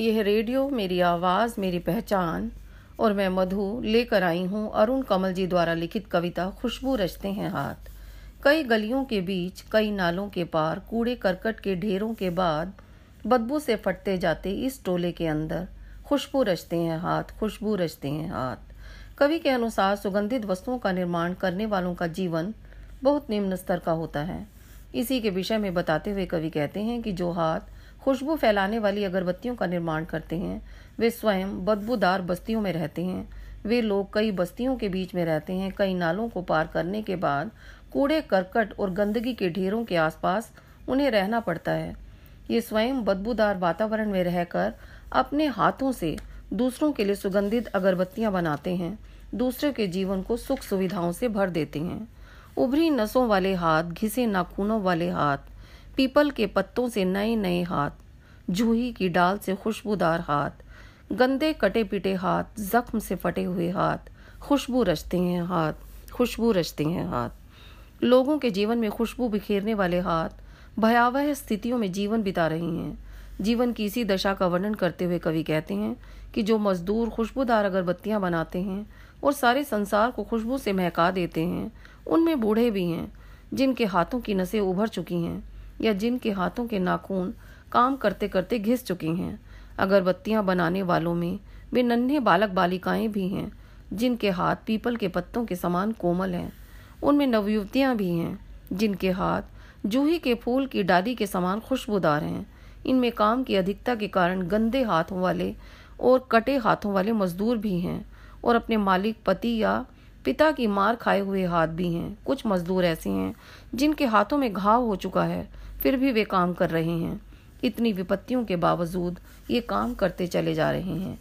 यह रेडियो, मेरी आवाज़, मेरी पहचान और मैं मधु लेकर आई हूँ। अरुण कमल जी द्वारा लिखित कविता खुशबू रचते हैं हाथ। कई गलियों के बीच, कई नालों के पार, कूड़े करकट के ढेरों के बाद बदबू से फटते जाते इस टोले के अंदर खुशबू रचते हैं हाथ, खुशबू रचते हैं हाथ। कवि के अनुसार सुगंधित वस्तुओं का निर्माण करने वालों का जीवन बहुत निम्न स्तर का होता है। इसी के विषय में बताते हुए कवि कहते हैं कि जो हाथ खुशबू फैलाने वाली अगरबत्तियों का निर्माण करते हैं। वे स्वयं बदबूदार बस्तियों में रहते हैं। वे लोग कई बस्तियों के बीच में रहते हैं। कई नालों को पार करने के बाद कूड़े, करकट और गंदगी के ढेरों के आसपास उन्हें रहना पड़ता है। ये स्वयं बदबूदार वातावरण में रहकर अपने हाथों से दूसरों के लिए सुगंधित अगरबत्तियाँ बनाते हैं। दूसरे के जीवन को सुख सुविधाओं से भर देते हैं। उभरी नसों वाले हाथ, घिसे नाखूनों वाले हाथ पीपल के पत्तों से नए नए हाथ, जूही की डाल से खुशबूदार हाथ, गंदे कटे पिटे हाथ, जख्म से फटे हुए हाथ, खुशबू रचते हैं हाथ, खुशबू रचते हैं हाथ। लोगों के जीवन में खुशबू बिखेरने वाले हाथ भयावह स्थितियों में जीवन बिता रही हैं। जीवन की इसी दशा का वर्णन करते हुए कवि कहते हैं कि जो मजदूर खुशबूदार अगरबत्तियाँ बनाते हैं और सारे संसार को खुशबू से महका देते हैं, उनमें बूढ़े भी हैं, जिनके हाथों की नसें उभर चुकी हैं। या जिनके हाथों के नाखून काम करते करते घिस चुकी हैं। अगरबत्तियाँ बनाने वालों में वे नन्हे बालक बालिकाएँ भी हैं, जिनके हाथ पीपल के पत्तों के समान कोमल हैं। उनमें नवयुवतियाँ भी हैं, जिनके हाथ जूही के फूल की डाली के समान खुशबूदार हैं। इनमें काम की अधिकता के कारण गंदे हाथों वाले और कटे हाथों वाले मजदूर भी हैं और अपने मालिक, पति या पिता की मार खाए हुए हाथ भी हैं। कुछ मजदूर ऐसे हैं, जिनके हाथों में घाव हो चुका है, फिर भी वे काम कर रहे हैं। इतनी विपत्तियों के बावजूद ये काम करते चले जा रहे हैं।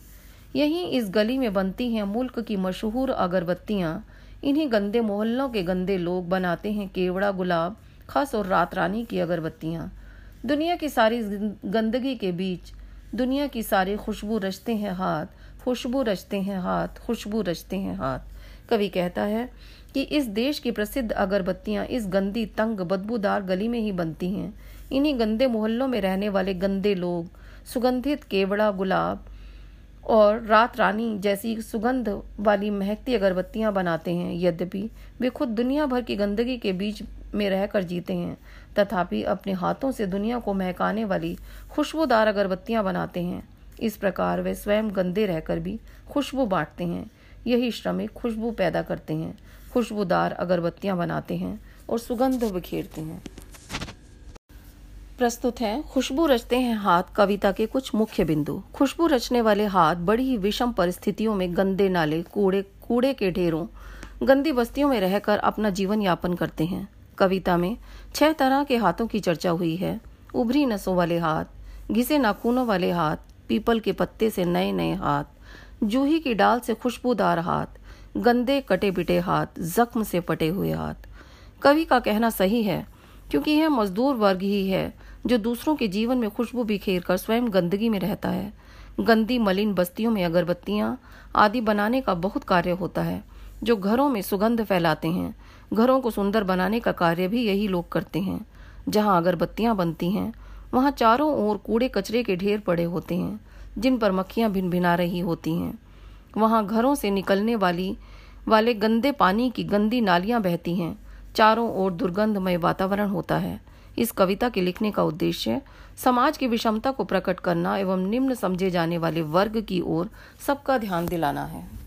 यहीं इस गली में बनती हैं मुल्क की मशहूर अगरबत्तियाँ। इन्हीं गंदे मोहल्लों के गंदे लोग बनाते हैं केवड़ा गुलाब, खस और रात रानी की अगरबत्तियाँ। दुनिया की सारी गंदगी के बीच, दुनिया की सारी खुशबू रचते हैं हाथ, खुशबू रचते हैं हाथ, खुशबू रचते हैं हाथ। कवि कहता है कि इस देश की प्रसिद्ध अगरबत्तियाँ इस गंदी तंग बदबूदार गली में ही बनती हैं। इन्हीं गंदे मोहल्लों में रहने वाले गंदे लोग, सुगंधित केवड़ा गुलाब और रात रानी जैसी सुगंध वाली महकती अगरबत्तियाँ बनाते हैं। यद्यपि वे खुद दुनिया भर की गंदगी के बीच में रहकर जीते हैं, तथापि अपने हाथों से दुनिया को महकाने वाली खुशबूदार अगरबत्तियाँ बनाते हैं। इस प्रकार वे स्वयं गंदे रहकर भी खुशबू बांटते हैं। यही श्रमिक खुशबू पैदा करते हैं। खुशबूदार अगरबत्तियाँ बनाते हैं और सुगंध बिखेरते हैं। प्रस्तुत है, खुशबू रचते हैं हाथ कविता के कुछ मुख्य बिंदु। खुशबू रचने वाले हाथ बड़ी ही विषम परिस्थितियों में गंदे नाले, कूड़े कूड़े के ढेरों, गंदी बस्तियों में रहकर अपना जीवन यापन करते हैं। कविता में छह तरह के हाथों की चर्चा हुई है। उभरी नसों वाले हाथ, घिसे नाखूनों वाले हाथ, पीपल के पत्ते से नए नए हाथ जूही की डाल से खुशबूदार हाथ, गंदे कटे बिटे हाथ, जख्म से पटे हुए हाथ। कवि का कहना सही है, क्योंकि यह मजदूर वर्ग ही है, जो दूसरों के जीवन में खुशबू बिखेर कर स्वयं गंदगी में रहता है। गंदी मलिन बस्तियों में अगरबत्तियाँ आदि बनाने का बहुत कार्य होता है, जो घरों में सुगंध फैलाते हैं। घरों को सुंदर बनाने का कार्य भी यही लोग करते हैं। जहाँ अगरबत्तियाँ बनती हैं, वहाँ चारों ओर कूड़े कचरे के ढेर पड़े होते हैं। जिन पर मक्खियाँ भिन भिना रही होती हैं। वहाँ घरों से निकलने वाली, वाले गंदे पानी की गंदी नालियाँ बहती हैं। चारों ओर दुर्गंधमय वातावरण होता है। इस कविता के लिखने का उद्देश्य, समाज की विषमता को प्रकट करना एवं निम्न समझे जाने वाले वर्ग की ओर सबका ध्यान दिलाना है।